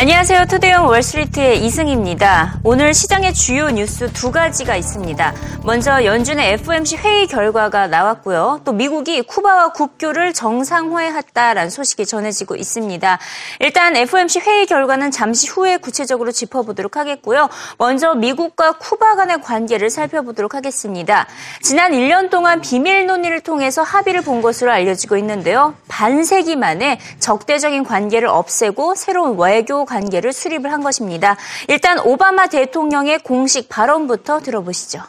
안녕하세요. 투데이온 월스트리트의 이승입니다. 오늘 시장의 주요 뉴스 두 가지가 있습니다. 먼저 연준의 FOMC 회의 결과가 나왔고요. 또 미국이 쿠바와 국교를 정상화했다라는 소식이 전해지고 있습니다. 일단 FOMC 회의 결과는 잠시 후에 구체적으로 짚어보도록 하겠고요. 먼저 미국과 쿠바 간의 관계를 살펴보도록 하겠습니다. 지난 1년 동안 비밀 논의를 통해서 합의를 본 것으로 알려지고 있는데요. 반세기 만에 적대적인 관계를 없애고 새로운 외교 관계를 수립을 한 것입니다. 일단 오바마 대통령의 공식 발언부터 들어보시죠.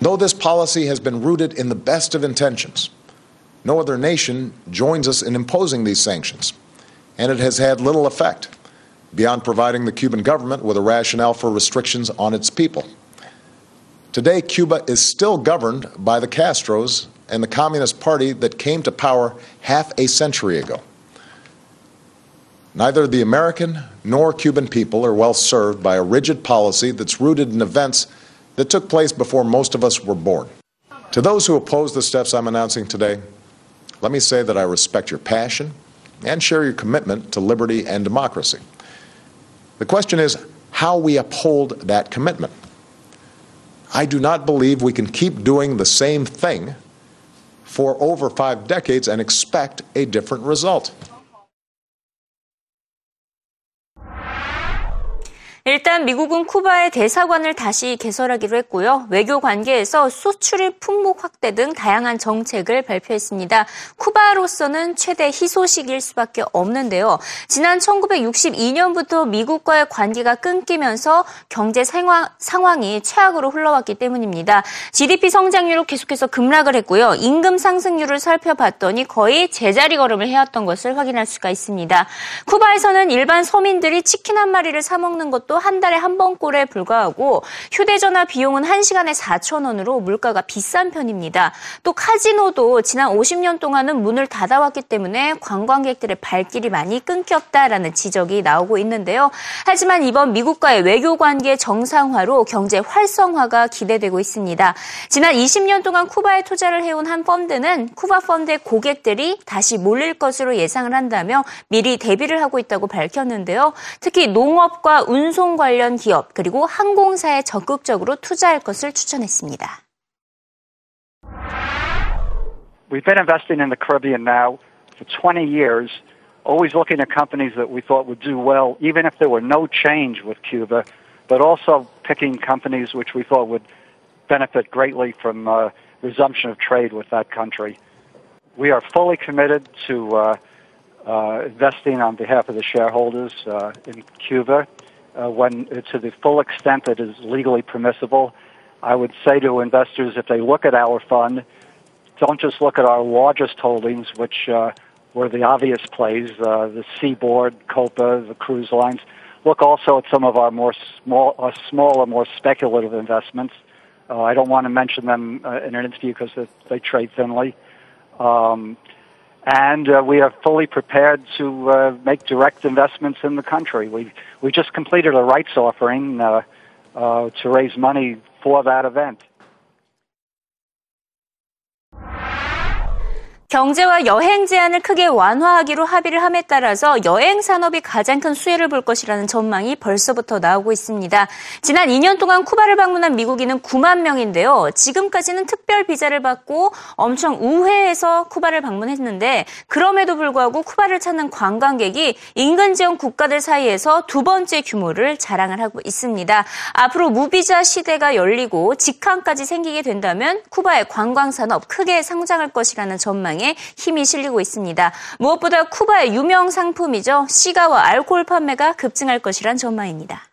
Though this policy has been rooted in the best of intentions, no other nation joins us in imposing these sanctions, and it has had little effect beyond providing the Cuban government with a rationale for restrictions on its people. Today, Cuba is still governed by the Castros and the Communist Party that came to power half a century ago. Neither the American nor Cuban people are well served by a rigid policy that's rooted in events that took place before most of us were born. To those who oppose the steps I'm announcing today, let me say that I respect your passion and share your commitment to liberty and democracy. The question is how we uphold that commitment. I do not believe we can keep doing the same thing for over five decades and expect a different result. 일단 미국은 쿠바의 대사관을 다시 개설하기로 했고요. 외교 관계에서 수출입 품목 확대 등 다양한 정책을 발표했습니다. 쿠바로서는 최대 희소식일 수밖에 없는데요. 지난 1962년부터 미국과의 관계가 끊기면서 경제 상황, 상황이 최악으로 흘러왔기 때문입니다. GDP 성장률은 계속해서 급락을 했고요. 임금 상승률을 살펴봤더니 거의 제자리 걸음을 해왔던 것을 확인할 수가 있습니다. 쿠바에서는 일반 서민들이 치킨 한 마리를 사 먹는 것도 한 달에 한 번꼴에 불과하고 휴대전화 비용은 한시간에 4천 원으로 물가가 비싼 편입니다. 또 카지노도 지난 50년 동안은 문을 닫아왔기 때문에 관광객들의 발길이 많이 끊겼다라는 지적이 나오고 있는데요. 하지만 이번 미국과의 외교 관계 정상화로 경제 활성화가 기대되고 있습니다. 지난 20년 동안 쿠바에 투자를 해온 한 펀드는 쿠바 펀드의 고객들이 다시 몰릴 것으로 예상을 한다며 미리 대비를 하고 있다고 밝혔는데요. 특히 농업과 운송 운송 관련 기업 그리고 항공사에 적극적으로 투자할 것을 추천했습니다. We've been investing in the Caribbean now for 20 years, always looking at companies that we thought would do well, even if there were no change with Cuba, but also picking companies which we thought would benefit greatly from uh, resumption of trade with that country. We are fully committed to uh, uh, investing on behalf of the shareholders uh, in Cuba uh, when to the full extent that is legally permissible. I would say to investors, if they look at our fund, don't just look at our largest holdings, which uh, were the obvious plays, uh, the Seaboard, Copa, the cruise lines. Look also at some of our more small, uh, smaller, more speculative investments. Uh, I don't want to mention them uh, in an interview because they, they trade thinly. Um, and uh, we are fully prepared to uh, make direct investments in the country. We we just completed a rights offering uh, uh to raise money for that event. 경제와 여행 제한을 크게 완화하기로 합의를 함에 따라서 여행 산업이 가장 큰 수혜를 볼 것이라는 전망이 벌써부터 나오고 있습니다. 지난 2년 동안 쿠바를 방문한 미국인은 9만 명인데요. 지금까지는 특별 비자를 받고 엄청 우회해서 쿠바를 방문했는데 그럼에도 불구하고 쿠바를 찾는 관광객이 인근 지역 국가들 사이에서 두 번째 규모를 자랑을 하고 있습니다. 앞으로 무비자 시대가 열리고 직항까지 생기게 된다면 쿠바의 관광 산업 크게 성장할 것이라는 전망이 시장에 힘이 실리고 있습니다. 무엇보다 쿠바의 유명 상품이죠. 시가와 알코올 판매가 급증할 것이란 전망입니다.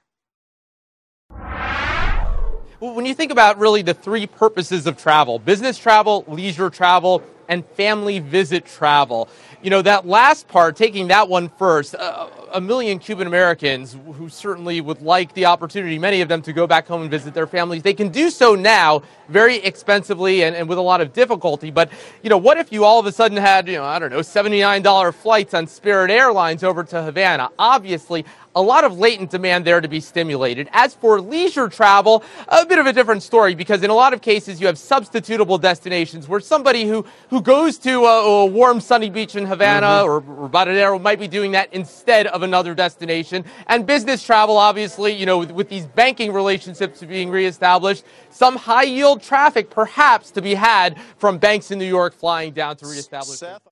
When you think about really the three purposes of travel, business travel, leisure travel, and family visit travel. You know, that last part, taking that one first, uh, a million Cuban Americans who certainly would like the opportunity, many of them, to go back home and visit their families. They can do so now very expensively and, and with a lot of difficulty. But, you know, what if you all of a sudden had, you know, I don't know, $79 flights on Spirit Airlines over to Havana? Obviously, a lot of latent demand there to be stimulated. As for leisure travel, a bit of a different story because in a lot of cases you have substitutable destinations where somebody who, who goes to a, a warm sunny beach in Havana mm-hmm. or, or Baradero might be doing that instead of another destination. And business travel, obviously, you know, with, with these banking relationships being reestablished, some high yield traffic perhaps to be had from banks in New York flying down to reestablish. Seth?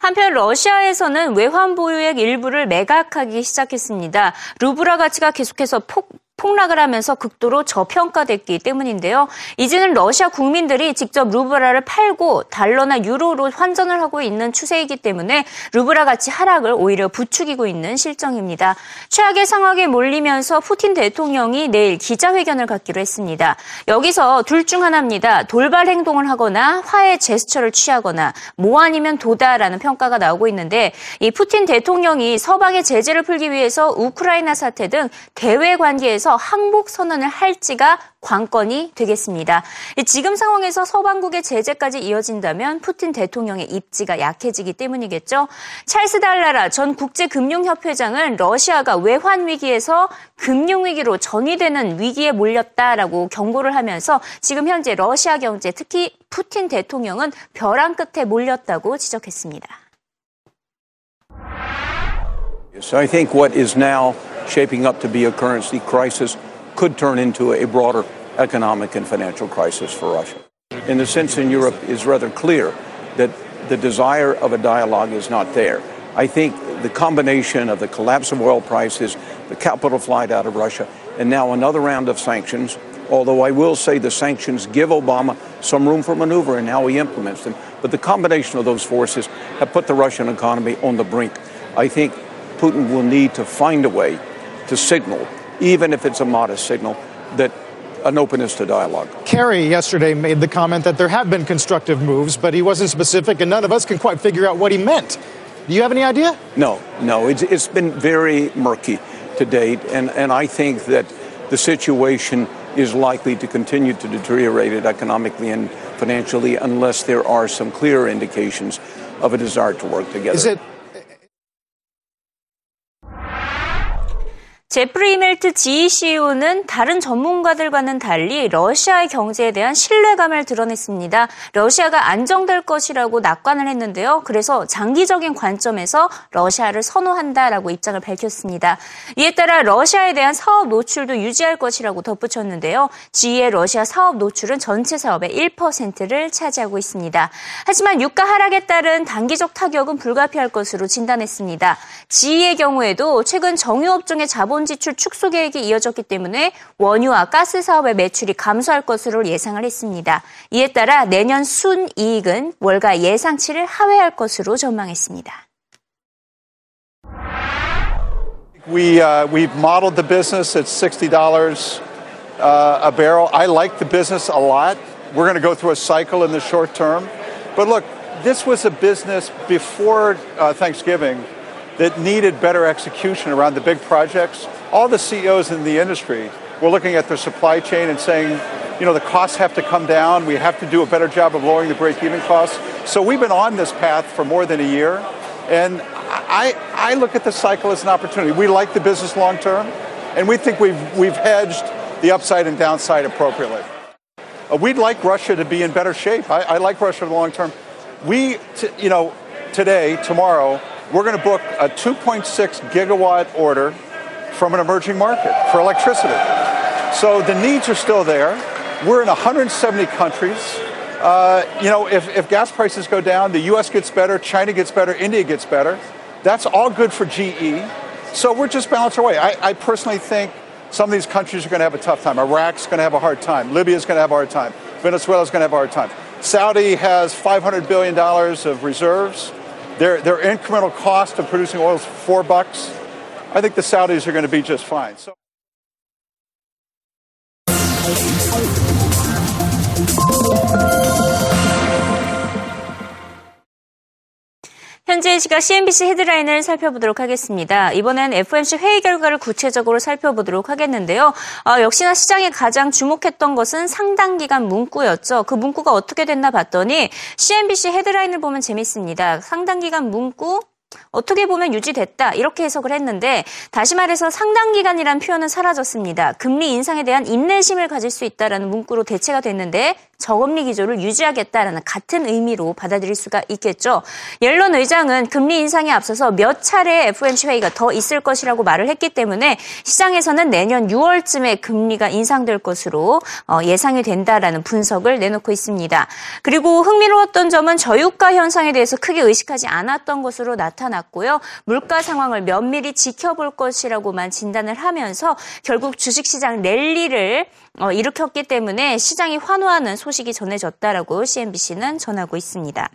한편 러시아에서는 외환 보유액 일부를 매각하기 시작했습니다. 루브라 가치가 계속해서 폭 폭락을 하면서 극도로 저평가됐기 때문인데요. 이제는 러시아 국민들이 직접 루브라를 팔고 달러나 유로로 환전을 하고 있는 추세이기 때문에 루브라 가치 하락을 오히려 부추기고 있는 실정입니다. 최악의 상황에 몰리면서 푸틴 대통령이 내일 기자회견을 갖기로 했습니다. 여기서 둘 중 하나입니다. 돌발 행동을 하거나 화해 제스처를 취하거나 뭐 아니면 도다라는 평가가 나오고 있는데 이 푸틴 대통령이 서방의 제재를 풀기 위해서 우크라이나 사태 등 대외 관계에서 대해서 항복 선언을 할지가 관건이 되겠습니다. 지금 상황에서 서방국의 제재까지 이어진다면 푸틴 대통령의 입지가 약해지기 때문이겠죠. 찰스 달라라 전 국제금융협회장은 러시아가 외환 위기에서 금융 위기로 전이되는 위기에 몰렸다라고 경고를 하면서 지금 현재 러시아 경제 특히 푸틴 대통령은 벼랑 끝에 몰렸다고 지적했습니다. So I think what is now shaping up to be a currency crisis could turn into a broader economic and financial crisis for Russia. In the sense in Europe is rather clear that the desire of a dialogue is not there. I think the combination of the collapse of oil prices, the capital flight out of Russia, and now another round of sanctions, although I will say the sanctions give Obama some room for maneuver in how he implements them, but the combination of those forces have put the Russian economy on the brink. I think Putin will need to find a way to signal, even if it's a modest signal, that an openness to dialogue. Kerry yesterday made the comment that there have been constructive moves, but he wasn't specific, and none of us can quite figure out what he meant. Do you have any idea? No, no. It's, it's been very murky to date, and, and I think that the situation is likely to continue to deteriorate economically and financially unless there are some clear indications of a desire to work together. Is it 제프리 이멜트 GECO는 다른 전문가들과는 달리 러시아의 경제에 대한 신뢰감을 드러냈습니다. 러시아가 안정될 것이라고 낙관을 했는데요. 그래서 장기적인 관점에서 러시아를 선호한다라고 입장을 밝혔습니다. 이에 따라 러시아에 대한 사업 노출도 유지할 것이라고 덧붙였는데요. GE의 러시아 사업 노출은 전체 사업의 1%를 차지하고 있습니다. 하지만 유가 하락에 따른 단기적 타격은 불가피할 것으로 진단했습니다. GE의 경우에도 최근 정유업종의 자본 지출 축소 계획이 이어졌기 때문에 원유와 가스 사업의 매출이 감소할 것으로 예상을 했습니다. 이에 따라 내년 순이익은 월가 예상치를 하회할 것으로 전망했습니다. We uh, we've modeled the business at sixty dollars uh, a barrel. I like the business a lot. We're going to go through a cycle in the short term, but look, this was a business before uh, Thanksgiving that needed better execution around the big projects. All the CEOs in the industry were looking at their supply chain and saying, you know, the costs have to come down. We have to do a better job of lowering the break-even costs. So we've been on this path for more than a year, and I, I look at the cycle as an opportunity. We like the business long term, and we think we've we've hedged the upside and downside appropriately. Uh, we'd like Russia to be in better shape. I, I like Russia long term. We, t- you know, today, tomorrow, we're going to book a 2.6 gigawatt order from an emerging market for electricity. So the needs are still there. We're in 170 countries. Uh, you know, if, if gas prices go down, the U.S. gets better, China gets better, India gets better. That's all good for GE. So we're just balancing our way. I, I personally think some of these countries are going to have a tough time. Iraq's going to have a hard time. Libya's going to have a hard time. Venezuela's going to have a hard time. Saudi has $500 billion of reserves. Their, their incremental cost of producing oil is four bucks. I think the Saudis are going to be just fine. So. 현재 시각 CNBC 헤드라인을 살펴보도록 하겠습니다. 이번엔 FOMC 회의 결과를 구체적으로 살펴보도록 하겠는데요. 어, 역시나 시장이 가장 주목했던 것은 상당 기간 문구였죠. 그 문구가 어떻게 됐나 봤더니 CNBC 헤드라인을 보면 재밌습니다. 상당 기간 문구 어떻게 보면 유지됐다 이렇게 해석을 했는데 다시 말해서 상당 기간이란 표현은 사라졌습니다. 금리 인상에 대한 인내심을 가질 수 있다라는 문구로 대체가 됐는데 저금리 기조를 유지하겠다라는 같은 의미로 받아들일 수가 있겠죠. 옐런 의장은 금리 인상에 앞서서 몇 차례 FOMC 회의가 더 있을 것이라고 말을 했기 때문에 시장에서는 내년 6월쯤에 금리가 인상될 것으로 어, 예상이 된다라는 분석을 내놓고 있습니다. 그리고 흥미로웠던 점은 저유가 현상에 대해서 크게 의식하지 않았던 것으로 나타났고요. 물가 상황을 면밀히 지켜볼 것이라고만 진단을 하면서 결국 주식시장 랠리를 어, 일으켰기 때문에 시장이 환호하는 소식이 전해졌다라고 CNBC는 전하고 있습니다.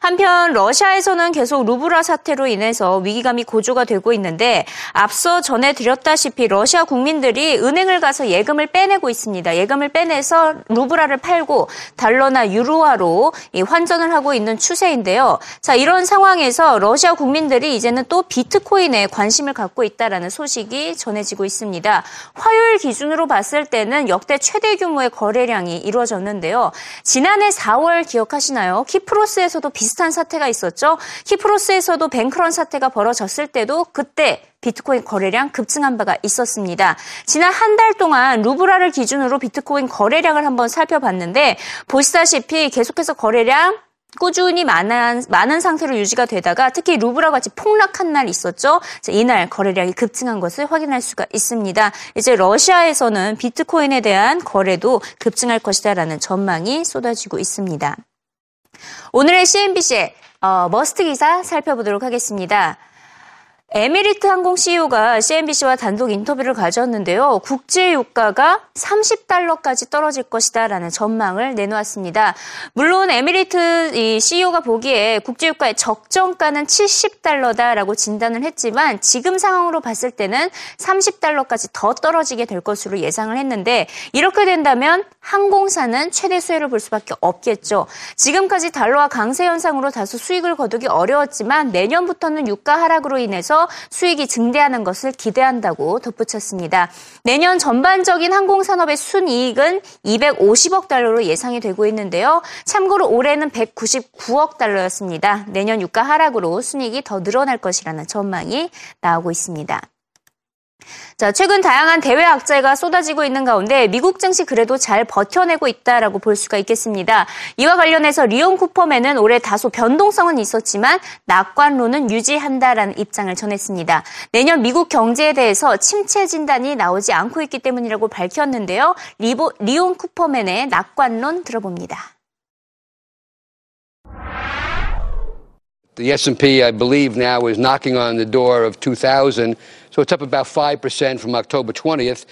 한편 러시아에서는 계속 루브라 사태로 인해서 위기감이 고조가 되고 있는데 앞서 전해드렸다시피 러시아 국민들이 은행을 가서 예금을 빼내고 있습니다. 예금을 빼내서 루브라를 팔고 달러나 유로화로 환전을 하고 있는 추세인데요. 자 이런 상황에서 러시아 국민들이 이제는 또 비트코인에 관심을 갖고 있다라는 소식이 전해지고 있습니다. 화요일 기준으로 봤을 때는 역대 최대 규모의 거래량이 이루어졌는데요. 지난해 4월 기억하시나요? 키프로스에서도 비 비슷한 사태가 있었죠. 키프로스에서도 뱅크런 사태가 벌어졌을 때도 그때 비트코인 거래량 급증한 바가 있었습니다. 지난 한 달 동안 루브라를 기준으로 비트코인 거래량을 한번 살펴봤는데 보시다시피 계속해서 거래량 꾸준히 많은, 많은 상태로 유지가 되다가 특히 루브라 같이 폭락한 날 있었죠. 이날 거래량이 급증한 것을 확인할 수가 있습니다. 이제 러시아에서는 비트코인에 대한 거래도 급증할 것이다라는 전망이 쏟아지고 있습니다. 오늘의 CNBC의 어, must 기사 살펴보도록 하겠습니다. 에미리트 항공 CEO가 CNBC와 단독 인터뷰를 가졌는데요. 국제 유가가 30달러까지 떨어질 것이다라는 전망을 내놓았습니다. 물론 에미리트 CEO가 보기에 국제 유가의 적정가는 70달러다라고 진단을 했지만 지금 상황으로 봤을 때는 30달러까지 더 떨어지게 될 것으로 예상을 했는데 이렇게 된다면 항공사는 최대 수혜를 볼 수밖에 없겠죠. 지금까지 달러와 강세 현상으로 다소 수익을 거두기 어려웠지만 내년부터는 유가 하락으로 인해서 수익이 증대하는 것을 기대한다고 덧붙였습니다. 내년 전반적인 항공산업의 순이익은 250억 달러로 예상이 되고 있는데요. 참고로 올해는 199억 달러였습니다. 내년 유가 하락으로 순이익이 더 늘어날 것이라는 전망이 나오고 있습니다. 자, 최근 다양한 대외 악재가 쏟아지고 있는 가운데 미국 증시 그래도 잘 버텨내고 있다라고 볼 수가 있겠습니다. 이와 관련해서 리온 쿠퍼맨은 올해 다소 변동성은 있었지만 낙관론은 유지한다라는 입장을 전했습니다. 내년 미국 경제에 대해서 침체 진단이 나오지 않고 있기 때문이라고 밝혔는데요. 리보, 리온 쿠퍼맨의 낙관론 들어봅니다. The S&P, I believe, now is knocking on the door of 2,000. So it's up about 5% from October 20th.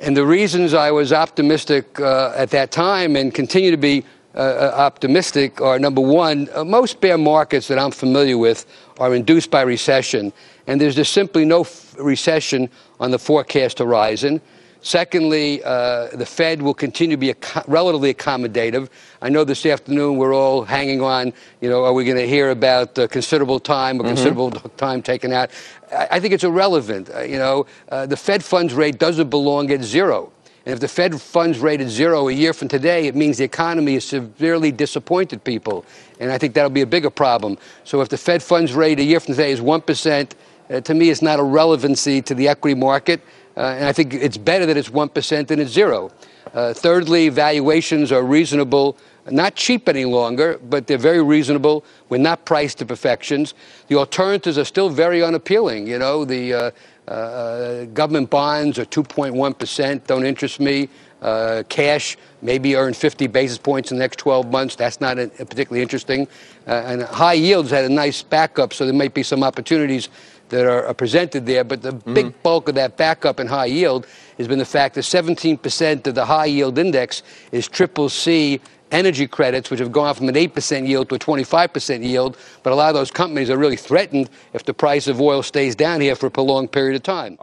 And the reasons I was optimistic uh, at that time and continue to be uh, uh optimistic are number one, uh, most bear markets that I'm familiar with are induced by recession. And there's just simply no f- recession on the forecast horizon. Secondly, uh, the Fed will continue to be ac- relatively accommodative. I know this afternoon we're all hanging on, you know, are we going to hear about uh, considerable time or mm-hmm. considerable time taken out? I, I think it's irrelevant. Uh, you know, uh, the Fed funds rate doesn't belong at zero. And if the Fed funds rate is zero a year from today, it means the economy has severely disappointed people. And I think that'll be a bigger problem. So if the Fed funds rate a year from today is 1%, uh, to me, it's not a relevancy to the equity market. Uh, and I think it's better that it's 1% than it's zero. Uh, thirdly, valuations are reasonable, not cheap any longer, but they're very reasonable. We're not priced to perfections. The alternatives are still very unappealing. You know, the uh, uh, government bonds are 2.1%, don't interest me. Uh, cash maybe earn 50 basis points in the next 12 months. That's not a, a particularly interesting. Uh, and high yields had a nice backup, so there might be some opportunities that are, presented there. But the mm-hmm. big bulk of that backup in high yield has been the fact that 17% of the high yield index is triple C energy credits, which have gone from an 8% yield to a 25% yield. But a lot of those companies are really threatened if the price of oil stays down here for a prolonged period of time.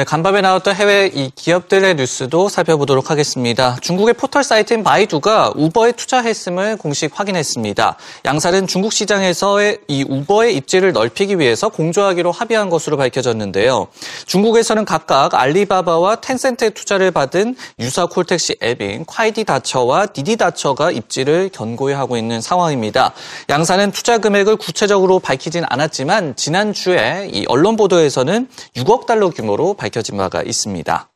네, 간밤에 나왔던 해외 이 기업들의 뉴스도 살펴보도록 하겠습니다. 중국의 포털 사이트인 바이두가 우버에 투자했음을 공식 확인했습니다. 양사는 중국 시장에서의 이 우버의 입지를 넓히기 위해서 공조하기로 합의한 것으로 밝혀졌는데요. 중국에서는 각각 알리바바와 텐센트의 투자를 받은 유사 콜택시 앱인 콰이디 다처와 디디 다처가 입지를 견고히 하고 있는 상황입니다. 양사는 투자 금액을 구체적으로 밝히진 않았지만 지난주에 이 언론 보도에서는 6억 달러 규모로 밝혀진 바가 있습니다.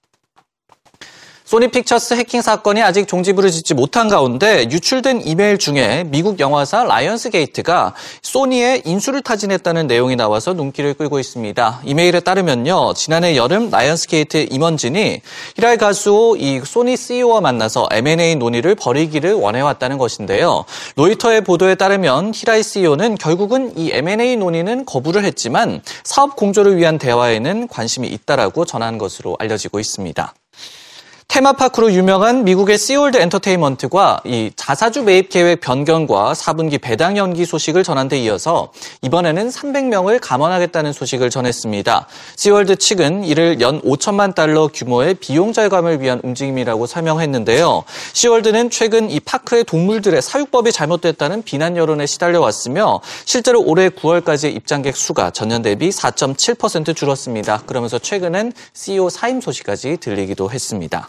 소니 픽처스 해킹 사건이 아직 종지부를 짓지 못한 가운데 유출된 이메일 중에 미국 영화사 라이언스게이트가 소니에 인수를 타진했다는 내용이 나와서 눈길을 끌고 있습니다. 이메일에 따르면요. 지난해 여름 라이언스게이트 임원진이 히라이 가즈오 이 소니 CEO와 만나서 M&A 논의를 벌이기를 원해왔다는 것인데요. 로이터의 보도에 따르면 히라이 CEO는 결국은 이 M&A 논의는 거부를 했지만 사업 공조를 위한 대화에는 관심이 있다라고 전한 것으로 알려지고 있습니다. 테마파크로 유명한 미국의 시월드 엔터테인먼트가 이 자사주 매입 계획 변경과 4분기 배당 연기 소식을 전한 데 이어서 이번에는 300명을 감원하겠다는 소식을 전했습니다. 시월드 측은 이를 연 5천만 달러 규모의 비용 절감을 위한 움직임이라고 설명했는데요. 시월드는 최근 이 파크의 동물들의 사육법이 잘못됐다는 비난 여론에 시달려 왔으며 실제로 올해 9월까지 입장객 수가 전년 대비 4.7% 줄었습니다. 그러면서 최근엔 CEO 사임 소식까지 들리기도 했습니다.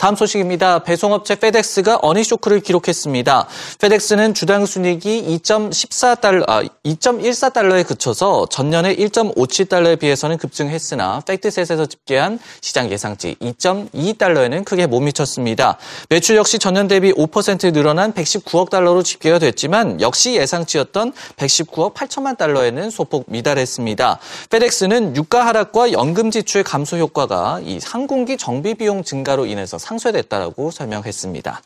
다음 소식입니다. 배송업체 페덱스가 어닝 쇼크를 기록했습니다. 페덱스는 주당 순이익이 2.14달러, 아, 2.14달러에 그쳐서 전년의 1.57달러에 비해서는 급증했으나 팩트셋에서 집계한 시장 예상치 2.22달러에는 크게 못 미쳤습니다. 매출 역시 전년 대비 5% 늘어난 119억 달러로 집계가 됐지만 역시 예상치였던 119억 8천만 달러에는 소폭 미달했습니다. 페덱스는 유가 하락과 연금 지출 감소 효과가 이 항공기 정비 비용 증가로 인해서 상쇄됐다라고 설명했습니다.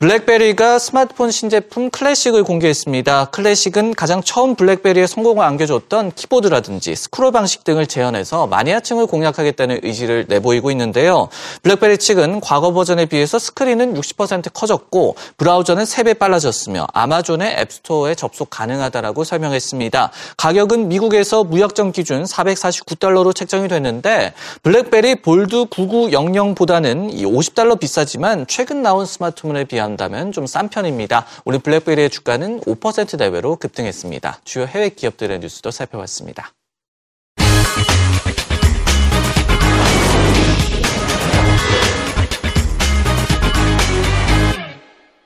블랙베리가 스마트폰 신제품 클래식을 공개했습니다. 클래식은 가장 처음 블랙베리의 성공을 안겨줬던 키보드라든지 스크롤 방식 등을 재현해서 마니아층을 공략하겠다는 의지를 내보이고 있는데요. 블랙베리 측은 과거 버전에 비해서 스크린은 60% 커졌고 브라우저는 3배 빨라졌으며 아마존의 앱스토어에 접속 가능하다라고 설명했습니다. 가격은 미국에서 무약정 기준 449달러로 책정이 됐는데 블랙베리 볼드 9900보다는 50달러 비싸지만 최근 나온 스마트폰에 비한 한다면 좀 싼 편입니다. 오늘 블랙베리의 주가는 5% 내외로 급등했습니다. 주요 해외 기업들의 뉴스도 살펴봤습니다.